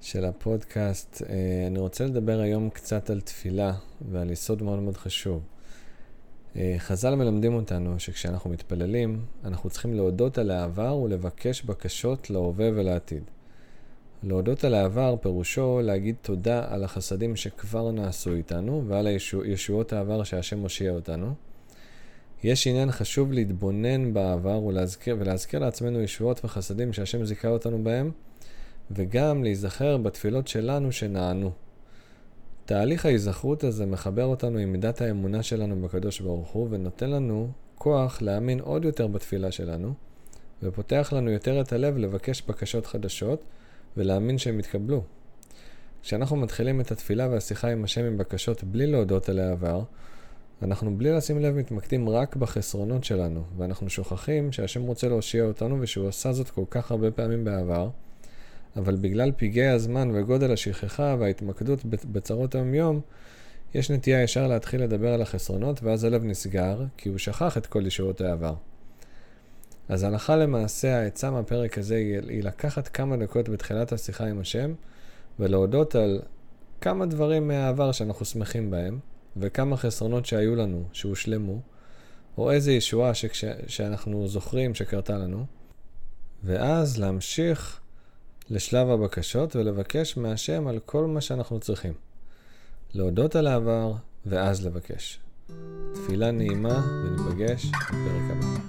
של הפודקאסט. אה, אני רוצה לדבר היום קצת על תפילה ועל יסוד מאוד מאוד חשוב. אה, חז"ל מלמדים אותנו שכשאנחנו מתפללים, אנחנו צריכים להודות על העבר ולבקש בקשות להווה ולעתיד. להודות על העבר פירושו להגיד תודה על החסדים שכבר נעשו איתנו ועל ישועות העבר שהשם מושיע אותנו. יש עניין חשוב להתבונן בעבר ולהזכיר, ולהזכיר לעצמנו ישועות וחסדים שהשם זיכה אותנו בהם, וגם להיזכר בתפילות שלנו שנענו. תהליך ההיזכרות הזה מחבר אותנו עם מידת האמונה שלנו בקדוש ברוך הוא, ונותן לנו כוח להאמין עוד יותר בתפילה שלנו, ופותח לנו יותר את הלב לבקש בקשות חדשות, ולהאמין שהם יתקבלו. כשאנחנו מתחילים את התפילה והשיחה עם השם עם בקשות בלי להודות על העבר, אנחנו בלי לשים לב מתמקדים רק בחסרונות שלנו, ואנחנו שוכחים שהשם רוצה להושיע אותנו ושהוא עשה זאת כל כך הרבה פעמים בעבר, אבל בגלל פגעי הזמן וגודל השכחה וההתמקדות בצרות היום-יום, יש נטייה ישר להתחיל לדבר על החסרונות, ואז הלב נסגר, כי הוא שכח את כל ישועות העבר. אז הלכה למעשה, העצה מהפרק הזה היא לקחת כמה דקות בתחילת השיחה עם השם, ולהודות על כמה דברים מהעבר שאנחנו שמחים בהם, וכמה חסרונות שהיו לנו, שהושלמו, או איזה ישועה שכש, שאנחנו זוכרים שקרתה לנו, ואז להמשיך לשלב הבקשות ולבקש מהשם על כל מה שאנחנו צריכים. להודות על העבר ואז לבקש. תפילה נעימה וניפגש בפרק הבא.